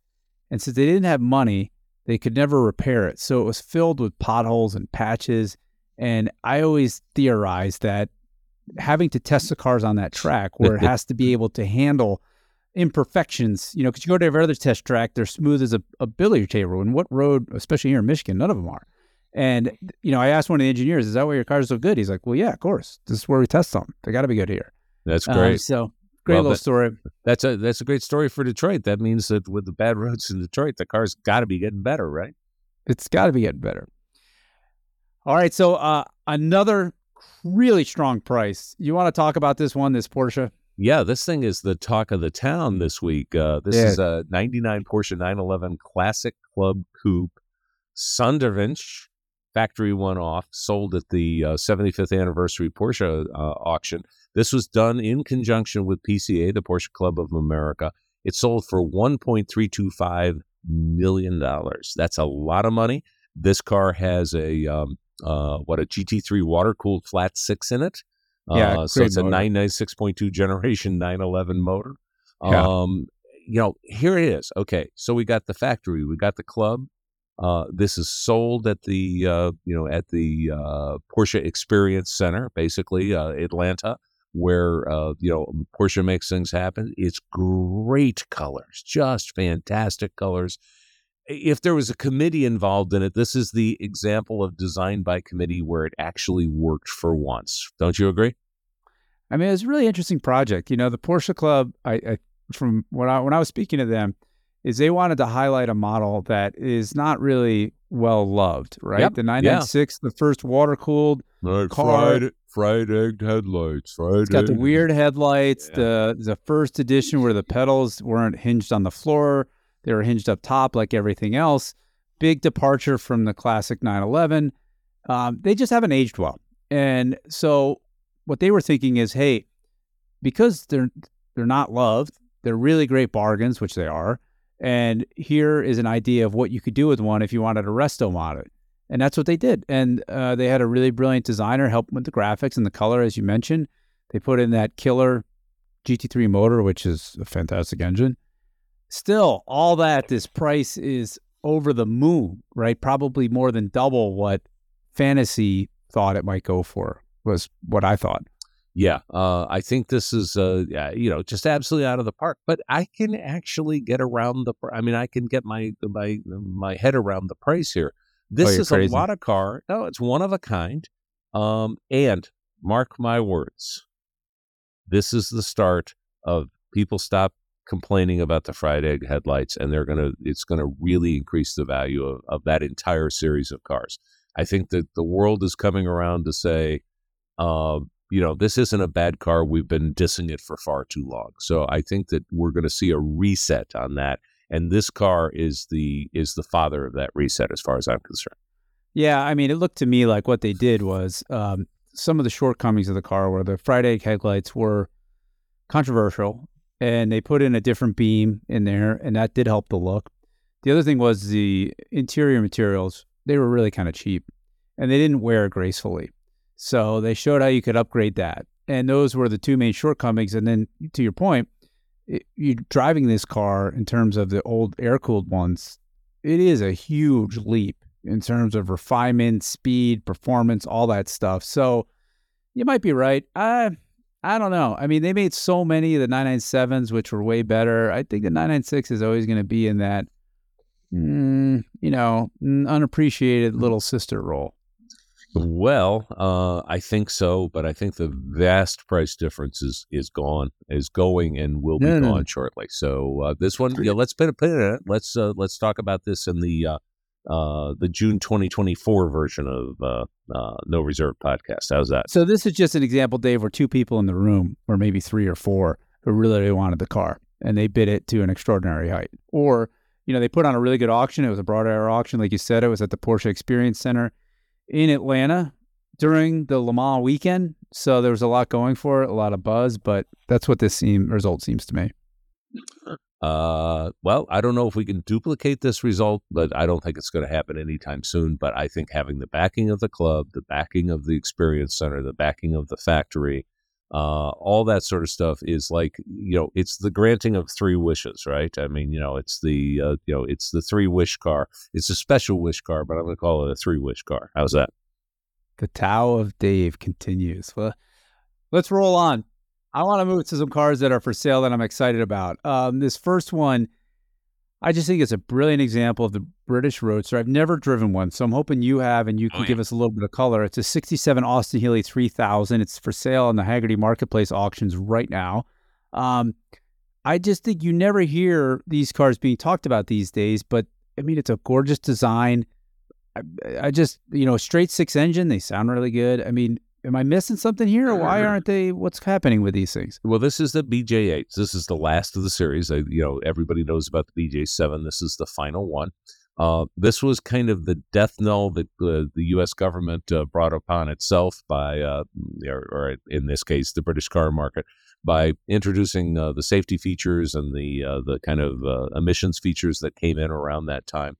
And since they didn't have money, they could never repair it. So it was filled with potholes and patches. And I always theorized that having to test the cars on that track where it has to be able to handle imperfections, you know, because you go to every other test track, they're smooth as a, a billiard table. And what road, especially here in Michigan, none of them are. And, you know, I asked one of the engineers, is that why your cars so good? He's like, well, yeah, of course. This is where we test them. They got to be good here. That's Um, great. so great Well, little that- story. that's a that's a great story for Detroit. That means that with the bad roads in Detroit, the car's got to be getting better, right? It's got to be getting better. All right. So uh, another really strong price. You want to talk about this one, this Porsche? Yeah, this thing is the talk of the town this week. Uh, this Yeah. is a 99 Porsche 911 Classic Club Coupe Sonderwunsch factory one off, sold at the uh, 75th anniversary Porsche uh, auction. This was done in conjunction with PCA, the Porsche Club of America. It sold for 1.325 million dollars. That's a lot of money. This car has a um, uh, what a GT3 water cooled flat six in it. Yeah, Uh, so it's a 996.2 generation 911 motor. Yeah. Um, you know, here it is. Okay, so we got the factory, we got the club. Uh, this is sold at the uh, you know at the uh, Porsche Experience Center, basically uh, Atlanta, where uh, you know Porsche makes things happen. It's great colors, just fantastic colors. If there was a committee involved in it, this is the example of design by committee where it actually worked for once. Don't you agree? I mean, it's a really interesting project. You know, the Porsche Club, I, I from when I when I was speaking to them, is they wanted to highlight a model that is not really well loved, right? Yep, The 996, the first water cooled, Like Car- fried, fried egged headlights. Fried it's got the weird headlights. Yeah. The the first edition where the pedals weren't hinged on the floor, they were hinged up top like everything else. Big departure from the classic 911. Um, they just haven't aged well, and so what they were thinking is, hey, because they're they're not loved, they're really great bargains, which they are. And here is an idea of what you could do with one if you wanted a resto mod it. And that's what they did. And uh, they had a really brilliant designer help with the graphics and the color, as you mentioned. They put in that killer GT3 motor, which is a fantastic engine. Still, all that, this price is over the moon, right? Probably more than double what Fantasy thought it might go for, was what I thought. Yeah, uh, I think this is, uh, you know, just absolutely out of the park. But I can actually get around the. I mean, I can get my my my head around the price here. This Oh, is crazy. a lot of car. No, it's one of a kind. Um, and mark my words, this is the start of people stop complaining about the fried egg headlights, and they're gonna. It's gonna really increase the value of, of that entire series of cars. I think that the world is coming around to say. Uh, you know, this isn't a bad car. We've been dissing it for far too long. So I think that we're going to see a reset on that. And this car is the is the father of that reset, as far as I'm concerned. Yeah, I mean, it looked to me like what they did was um, some of the shortcomings of the car were the fried egg headlights were controversial, and they put in a different beam in there, and that did help the look. The other thing was the interior materials; they were really kind of cheap, and they didn't wear gracefully. So they showed how you could upgrade that, and those were the two main shortcomings. And then, to your point, it, you driving this car in terms of the old air cooled ones, it is a huge leap in terms of refinement, speed, performance, all that stuff. So you might be right. I I don't know. I mean, they made so many of the 997s, which were way better. I think the 996 is always going to be in that, mm, you know, unappreciated little sister role. Well, uh, I think so, but I think the vast price difference is is gone, is going, and will be No, no, no. gone shortly. So uh, this one, yeah, let's put a pin in it. Let's uh, let's talk about this in the uh, uh, the June 2024 version of uh, uh, No Reserve podcast. How's that? So this is just an example, Dave, where two people in the room, or maybe three or four, who really, really wanted the car, and they bid it to an extraordinary height. Or, you know, they put on a really good auction. It was a Broad Arrow auction, like you said. It was at the Porsche Experience Center in Atlanta during the Le Mans weekend. So there was a lot going for it, a lot of buzz. But that's what this seem, result seems to me. Uh, well, I don't know if we can duplicate this result, but I don't think it's going to happen anytime soon. But I think having the backing of the club, the backing of the experience center, the backing of the factory, uh, all that sort of stuff is like you know, it's the granting of three wishes, right? I mean, you know, it's the uh, you know, it's the three wish car. It's a special wish car, but I'm going to call it a three wish car. How's that? The Tao of Dave continues. Well, let's roll on. I want to move to some cars that are for sale that I'm excited about. Um, this first one, I just think it's a brilliant example of the British Roadster. I've never driven one, so I'm hoping you have, and you can Oh, yeah. give us a little bit of color. It's a '67 Austin Healey 3000. It's for sale on the Hagerty Marketplace auctions right now. Um, I just think you never hear these cars being talked about these days, but I mean, it's a gorgeous design. I, I just, you know, straight six engine, they sound really good. I mean, am I missing something here? Or why aren't they? What's happening with these things? Well, this is the BJ8. This is the last of the series. I, you know, everybody knows about the BJ7. This is the final one. Uh, this was kind of the death knell that uh, the U.S. government uh, brought upon itself by, uh, or, or, in this case, the British car market, by introducing uh, the safety features and the uh, the kind of emissions features that came in around that time.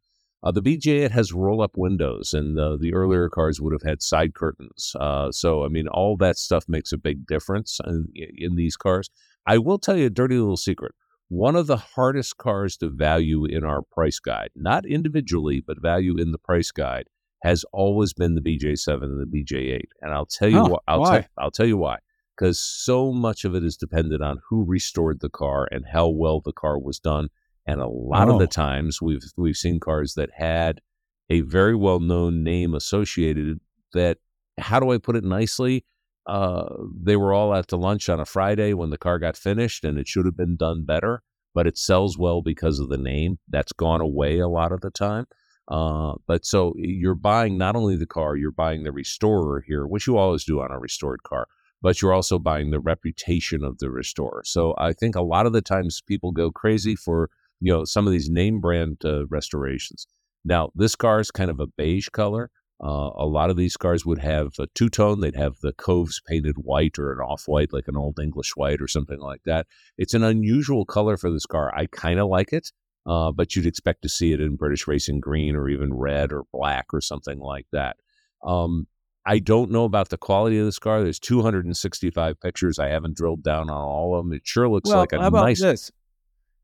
Uh, the BJ8 has roll-up windows, and the earlier mm-hmm. cars would have had side curtains. Uh, so, I mean, all that stuff makes a big difference in, in these cars. I will tell you a dirty little secret one of the hardest cars to value in our price guide, not individually, but value in the price guide, has always been the BJ7 and the BJ8. And I'll tell you huh, wh- I'll why. T- I'll tell you why. Because so much of it is dependent on who restored the car and how well the car was done. And a lot oh. of the times we've we've seen cars that had a very well known name associated that how do I put it nicely? uh, they were all out to lunch on a Friday when the car got finished, and it should have been done better. But it sells well because of the name. That's gone away a lot of the time. Uh, but so you're buying not only the car, you're buying the restorer here, which you always do on a restored car, but you're also buying the reputation of the restorer. So I think a lot of the times people go crazy for you know some of these name brand uh, restorations. Now this car is kind of a beige color. Uh, a lot of these cars would have a two tone. They'd have the coves painted white or an off white, like an old English white or something like that. It's an unusual color for this car. I kind of like it, uh, but you'd expect to see it in British Racing Green or even red or black or something like that. Um, I don't know about the quality of this car. There's 265 pictures. I haven't drilled down on all of them. It sure looks well, like a nice. This?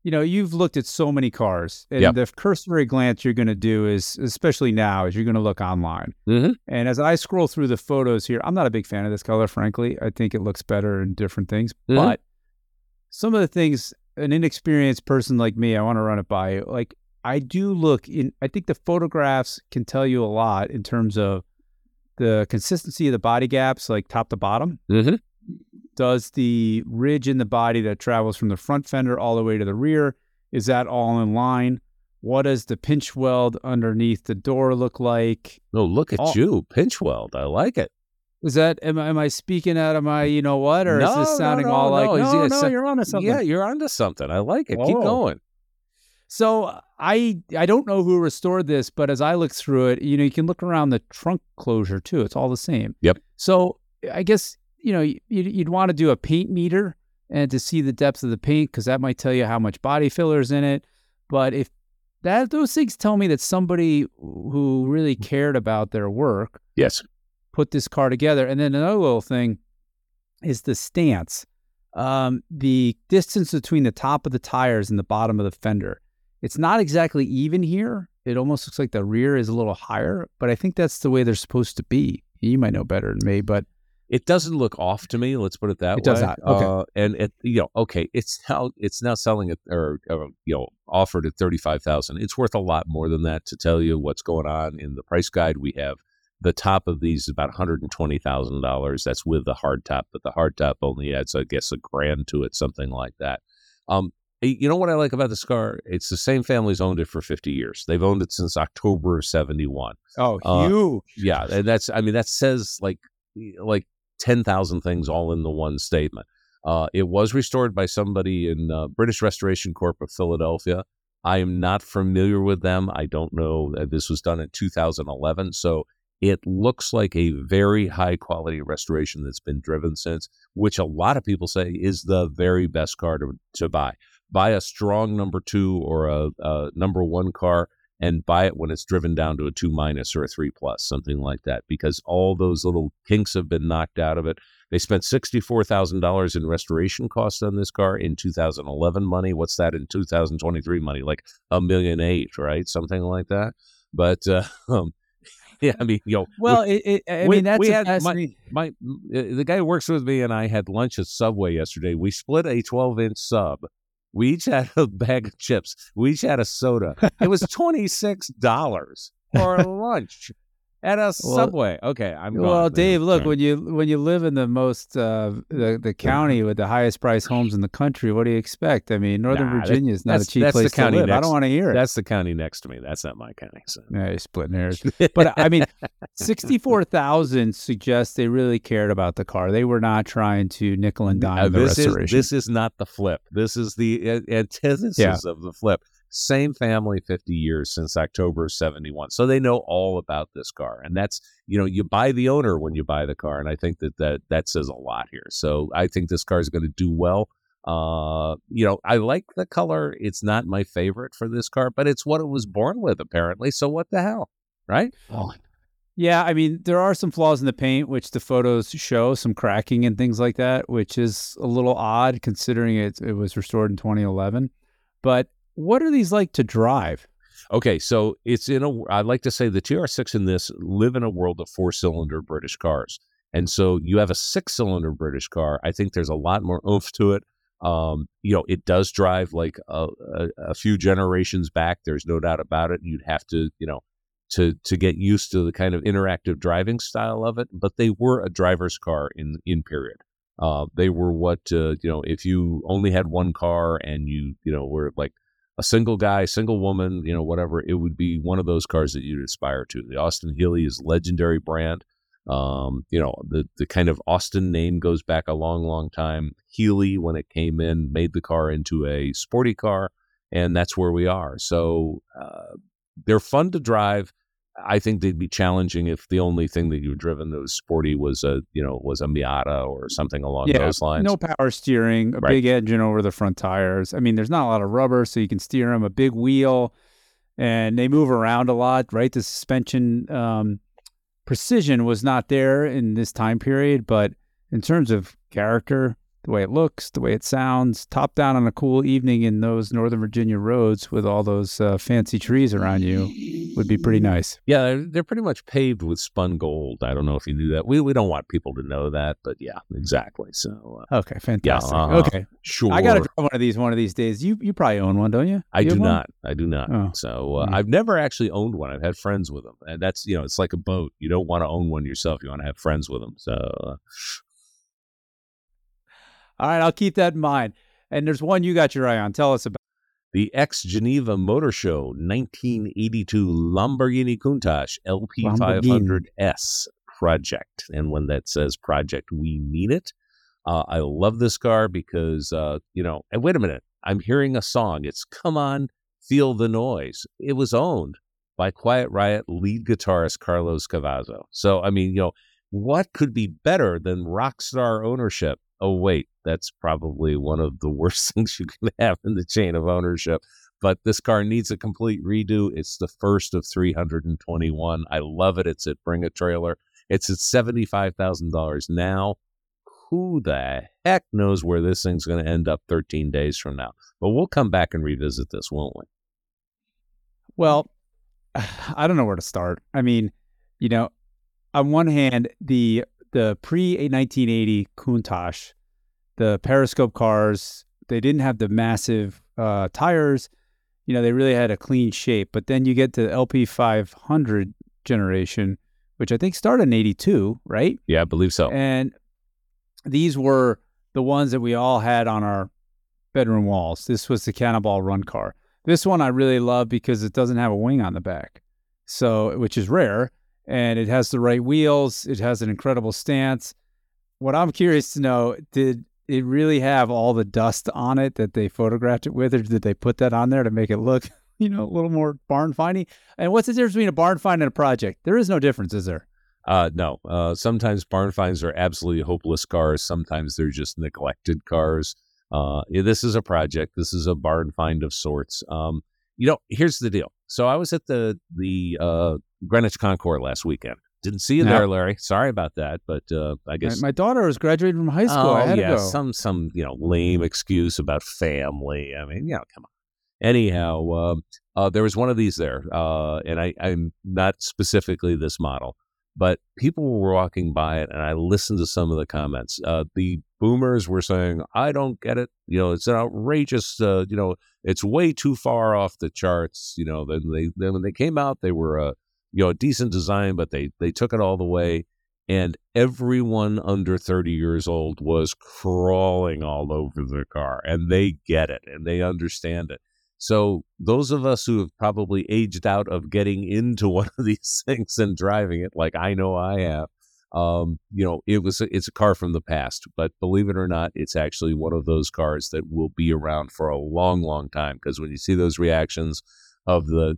You know, you've looked at so many cars, and Yep. the cursory glance you're going to do is, especially now, is you're going to look online. Mhm. And as I scroll through the photos here, I'm not a big fan of this color, frankly. I think it looks better in different things. Mhm. But some of the things, an inexperienced person like me, I want to run it by you. Like, I do look in, I think the photographs can tell you a lot in terms of the consistency of the body gaps, like top to bottom Mhm. Does the ridge in the body that travels from the front fender all the way to the rear is that all in line what does the pinch weld underneath the door look like Oh, look at All- you, pinch weld. I like it. is that am, I- am i speaking out of my you know what or is this sounding no, all like no, no, no, you're onto something Yeah, you're onto something. I like it. Keep going. so i i don't know who restored this but as i look through it you know you can look around the trunk closure too it's all the same Yep. so i guess you know you- you'd, you'd want to do a paint meter and to see the depth of the paint because that might tell you how much body filler's in it but if that those things tell me that somebody who really cared about their work Yes. put this car together. And then another little thing is the stance. Um, the distance between the top of the tires and the bottom of the fender. It's not exactly even here. It almost looks like the rear is a little higher, but I think that's the way they're supposed to be. You might know better than me, but It doesn't look off to me. Let's put it that It way. It does not. Okay. Uh, and it, you know, okay, it's now it's now selling it or, or you know offered at thirty five thousand. It's worth a lot more than that to tell you what's going on in the price guide. We have the top of these is about one hundred and twenty thousand dollars. That's with the hard top, but the hard top only adds, I guess, a grand to it, something like that. Um, you know what I like about this car? It's the same family's owned it for fifty years. They've owned it since October of 71. Oh, huge. yeah and that's i mean that says like like 10,000 things all in the one statement. Uh, it was restored by somebody in uh, british restoration corp of philadelphia. I am not familiar with them. I don't know this was done in 2011 so it looks like a very high quality restoration that's been driven since which a lot of people say is the very best car to, to buy. Buy a strong number two or a, a number one car and buy it when it's driven down to a two minus or a three plus, something like that, because all those little kinks have been knocked out of it. They spent sixty-four thousand dollars in restoration costs on this car in 2011 money. What's that in 2023 money? Like a million eight, right? Something like that. But uh, um, yeah, I mean, you know, Well, it, it, I we- mean, that's we had my- my uh, the guy who works with me and I had lunch at Subway yesterday. We split a 12 inch sub. We each had a bag of chips. We each had a soda. It was twenty six dollars for lunch. At a subway. Okay, I'm well, gone. Dave. Look, when you when you live in the most uh, the the county with the highest price homes in the country, what do you expect? I mean, Northern Nah, Virginia is not a cheap place to live. I don't want to hear it. that's the county next to me. That's not my county. So. Yeah, you're splitting hairs. But I mean, sixty-four thousand suggests they really cared about the car. They were not trying to nickel and Uh, dime the this is restoration. this is not the flip. This is the uh, antithesis Yeah. of the flip. Same family, fifty years since October of '71, so they know all about this car. And that's you know you buy the owner when you buy the car, and I think that that that says a lot here. So I think this car is going to do well. Uh, you know, I like the color. It's not my favorite for this car, but it's what it was born with, apparently. So what the hell, right? Yeah, I mean, there are some flaws in the paint, which the photos show, some cracking and things like that, which is a little odd considering it, it was restored in 2011. But what are these like to drive? Okay, so it's in a. I'd like to say the TR6 in this live in a world of four cylinder British cars, and so you have a six cylinder British car. I think there's a lot more oomph to it. Um, you know, it does drive like a, a, a few generations back. There's no doubt about it. You'd have to, you know, to to get used to the kind of interactive driving style of it. But they were a driver's car in in period. Uh, they were what uh, you know. If you only had one car and you you know were like a single guy, single woman, you know, whatever, it would be one of those cars that you'd aspire to. The Austin Healey is legendary brand. Um, you know, the the kind of Austin name goes back a long, long time. Healey, when it came in, made the car into a sporty car, and that's where we are. So uh, they're fun to drive. I think they'd be challenging if the only thing that you've driven that was sporty was a you know was a Miata or something along Yeah, those lines. No power steering, a Right. big engine over the front tires. I mean, there's not a lot of rubber, so you can steer them, a big wheel, and they move around a lot, right? The suspension um, precision was not there in this time period, but in terms of character, the way it looks, the way it sounds, top down on a cool evening in those Northern Virginia roads with all those uh, fancy trees around you would be pretty nice. Yeah, they're, they're pretty much paved with spun gold. I don't know if you knew that. We we don't want people to know that, but yeah, exactly. So uh, Okay, fantastic. uh-huh. Okay, sure, I got to drive one of these one of these days. You you probably own one, don't you? I You do not. I do not. Oh. So uh, Hmm. I've never actually owned one. I've had friends with them, and that's you know it's like a boat. You don't want to own one yourself. You want to have friends with them. So uh, All right, I'll keep that in mind. And there's one you got your eye on. Tell us about. the ex Geneva Motor Show 1982 Lamborghini Countach LP500S project, and when that says project, we mean it. Uh, I love this car because uh, you know. And wait a minute, I'm hearing a song. It's "Come On, Feel the Noise." It was owned by Quiet Riot lead guitarist Carlos Cavazo. So I mean, you know, what could be better than rock star ownership? Oh wait, that's probably one of the worst things you can have in the chain of ownership. But this car needs a complete redo. It's the first of 321. I love it. It's at Bring a Trailer. It's at $75,000 now. Who the heck knows where this thing's going to end up 13 days from now? But we'll come back and revisit this, won't we? Well, I don't know where to start. I mean, you know, on one hand, the the pre 1980 Countach, the Periscope cars, they didn't have the massive uh, tires. You know, they really had a clean shape. But then you get to the LP 500 generation, which I think started in 82, right? Yeah, I believe so. And these were the ones that we all had on our bedroom walls. This was the Cannonball Run car. This one I really love because it doesn't have a wing on the back, so which is rare, and it has the right wheels. It has an incredible stance. What I'm curious to know did it really have all the dust on it that they photographed it with, or did they put that on there to make it look, you know, a little more barn findy? And what's the difference between a barn find and a project? There is no difference, is there? Uh, no. Uh, sometimes barn finds are absolutely hopeless cars. Sometimes they're just neglected cars. Uh, this is a project. This is a barn find of sorts. Um, you know, here's the deal. So I was at the the uh, Greenwich Concours last weekend. Didn't see you Yeah. there, Larry. Sorry about that, but uh, I My, guess my daughter was graduating from high school. Oh I had yeah, some some you know lame excuse about family. I mean, you know, come on. Anyhow, um, uh, there was one of these there, uh, and I, I'm not specifically this model, but people were walking by it, and I listened to some of the comments. Uh, the boomers were saying, "I don't get it. You know, it's an outrageous. Uh, you know, it's way too far off the charts. You know." Then they then when they came out, they were you know a decent design, but they they took it all the way, and everyone under 30 years old was crawling all over the car, and they get it and they understand it. So those of us who have probably aged out of getting into one of these things and driving it, like I know I have, um, you know, it was it's a car from the past, but believe it or not, it's actually one of those cars that will be around for a long, long time. Because when you see those reactions of the,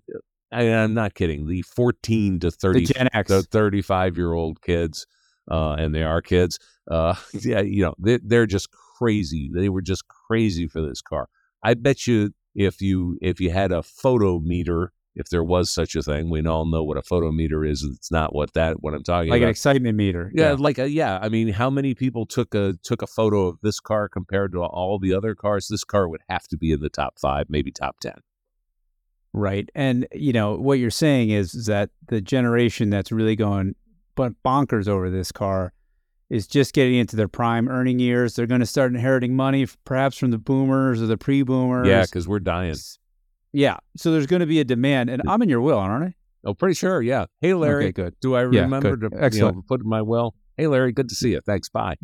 I, am not kidding, the 14 to 30, the Gen X. the 35 year old kids, uh, and they are kids, uh, yeah, you know, they, they're just crazy. They were just crazy for this car. I bet you if you if you had a photo meter if there was such a thing. We all know what a photometer is. It's not what that what I'm talking like about. Like an excitement meter. Yeah, like a, yeah. I mean, how many people took a took a photo of this car compared to all the other cars? This car would have to be in the top five, maybe top ten. Right, and you know what you're saying is, is that the generation that's really going but bonkers over this car is just getting into their prime earning years. They're going to start inheriting money, perhaps from the boomers or the pre-boomers. Yeah, because we're dying. Yeah. So there's going to be a demand, and I'm in your will, aren't I? Oh, pretty sure. Yeah. Hey, Larry. Okay, good. Do I remember good. to Excellent. You know, put in my will? Hey, Larry. Good to see you. Thanks. Bye.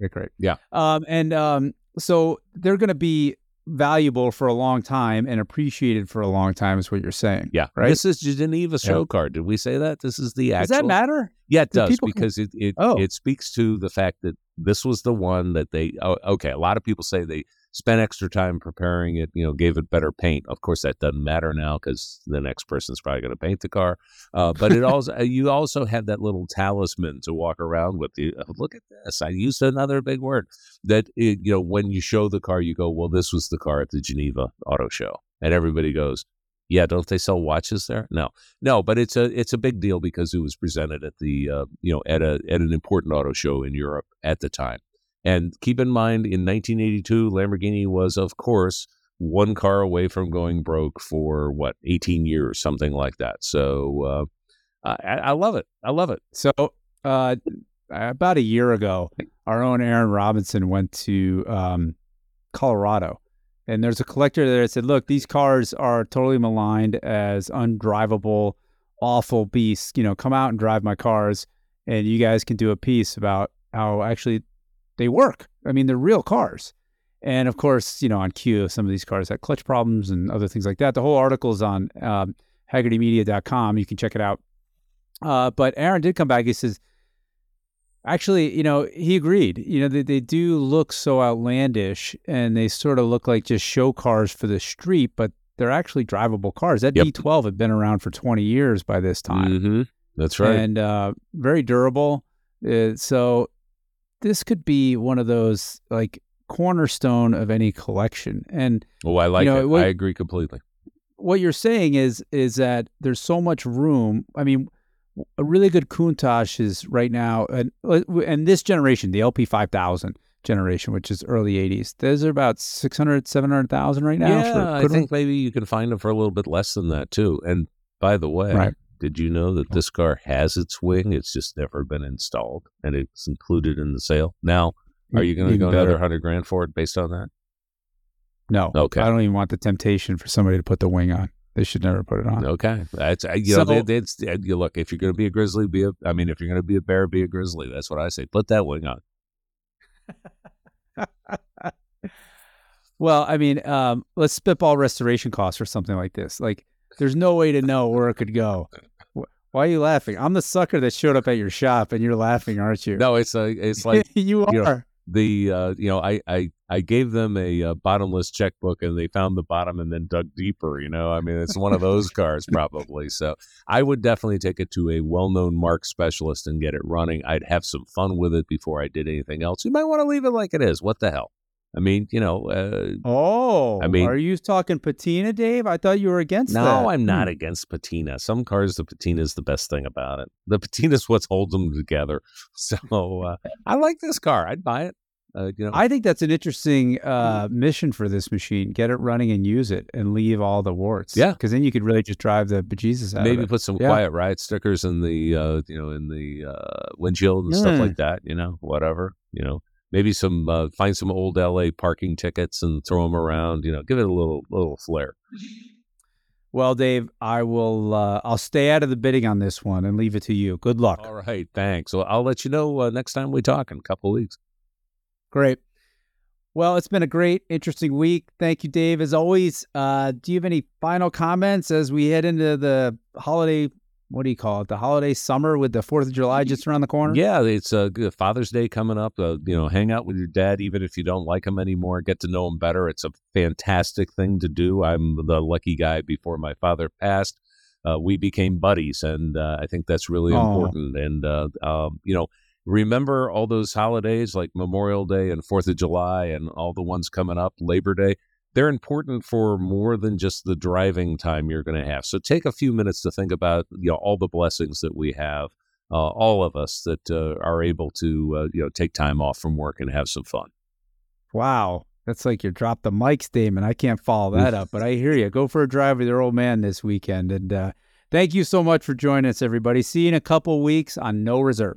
Okay, great. Yeah. Um, and um, so they're going to be valuable for a long time and appreciated for a long time, is what you're saying. Yeah. Right? This is Geneva show card. Did we say that? This is the actual. Does that matter? Yeah, it Do does because it it, Oh. it speaks to the fact that this was the one that they. Oh, okay, a lot of people say they spent extra time preparing it. You know, gave it better paint. Of course, that doesn't matter now because the next person's probably going to paint the car. Uh, but it also uh, you also had that little talisman to walk around with. You oh, look at this. I used another big word that it, you know when you show the car, you go, well, this was the car at the Geneva Auto Show, and everybody goes. Yeah, don't they sell watches there? No, no, but it's a it's a big deal because it was presented at the uh, you know at a at an important auto show in Europe at the time. And keep in mind, in 1982, Lamborghini was, of course, one car away from going broke for what 18 years, something like that. So uh, I, I love it. I love it. So, uh, about a year ago, our own Aaron Robinson went to um, Colorado, and there's a collector there that said, "Look, these cars are totally maligned as undrivable, awful beasts. You know, come out and drive my cars, and you guys can do a piece about how actually they work. I mean, they're real cars." And of course, you know, on cue, some of these cars had clutch problems and other things like that. The whole article is on um, HagertyMedia.com. You can check it out. Uh, but Aaron did come back. He says, actually, you know, he agreed. You know, they, they do look so outlandish and they sort of look like just show cars for the street, but they're actually drivable cars. That Yep. V12 had been around for 20 years by this time hmm That's right. and uh, very durable. Uh, so this could be one of those like cornerstone of any collection. And oh, I like know, it. what- I agree completely. what you're saying is is that there's so much room. I mean, a really good Countach is right now, and and this generation, the LP 5000 generation, which is early 80s, those are about 600, 700,000 right now. for yeah, I think maybe you can find them for a little bit less than that too. And by the way, Right. Did you know that this car has its wing? It's just never been installed, and it's included in the sale. Now, are you going to go better. another hundred grand for it based on that? No. Okay. I don't even want the temptation for somebody to put the wing on. They should never put it on. Okay, that's you know, So- they, it's, uh, you look if you're going to be a grizzly, be a. I mean, if you're going to be a bear, be a grizzly. That's what I say. Put that wing on. Well, I mean, um, let's spitball restoration costs for something like this. Like, there's no way to know where it could go. Why are you laughing? I'm the sucker that showed up at your shop, and you're laughing, aren't you? No, it's a, it's like you are. you know, the uh, you know I, I I gave them a, uh bottomless checkbook and they found the bottom and then dug deeper. You know, I mean it's one of those cars probably. So I would definitely take it to a well-known mark specialist and get it running. I'd have some fun with it before I did anything else. You might want to leave it like it is. What the hell? I mean, you know, uh, Oh, I mean- are you talking patina, Dave? I thought you were against no, that. I'm not Hmm. against patina. Some cars, the patina is the best thing about it. The patina is what holds them together. So uh, I like this car. I'd buy it. Uh, you know, I think that's an interesting uh, mission for this machine. Get it running and use it, and leave all the warts. Yeah. because then you could really just drive the bejesus out maybe of it. put some Yeah. quiet riot stickers in the uh you know in the uh windshield and stuff Mm. like that you know whatever you know maybe some uh, find some old la parking tickets and throw them around you know give it a little little flair Well, Dave, I will. Uh, I'll stay out of the bidding on this one and leave it to you. Good luck. All right, thanks. Well, I'll let you know uh, next time we talk in a couple weeks. Great. Well, it's been a great, interesting week. Thank you, Dave. As always, uh, do you have any final comments as we head into the holiday? What do you call it? The holiday summer with the Fourth of July just around the corner. Yeah, it's uh, Father's Day coming up. Uh, you know, hang out with your dad, even if you don't like him anymore. Get to know him better. It's a fantastic thing to do. I'm the lucky guy. Before my father passed, uh, we became buddies, and uh, I think that's really Oh. important. And uh, um, you know, remember all those holidays like Memorial Day and Fourth of July, and all the ones coming up, Labor Day. They're important for more than just the driving time you're going to have. So take a few minutes to think about you know all the blessings that we have, uh, all of us that uh, are able to uh, you know take time off from work and have some fun. Wow. That's like your drop the mic statement. I can't follow that up, but I hear you. Go for a drive with your old man this weekend. And uh, thank you so much for joining us, everybody. See you in a couple weeks on No Reserve.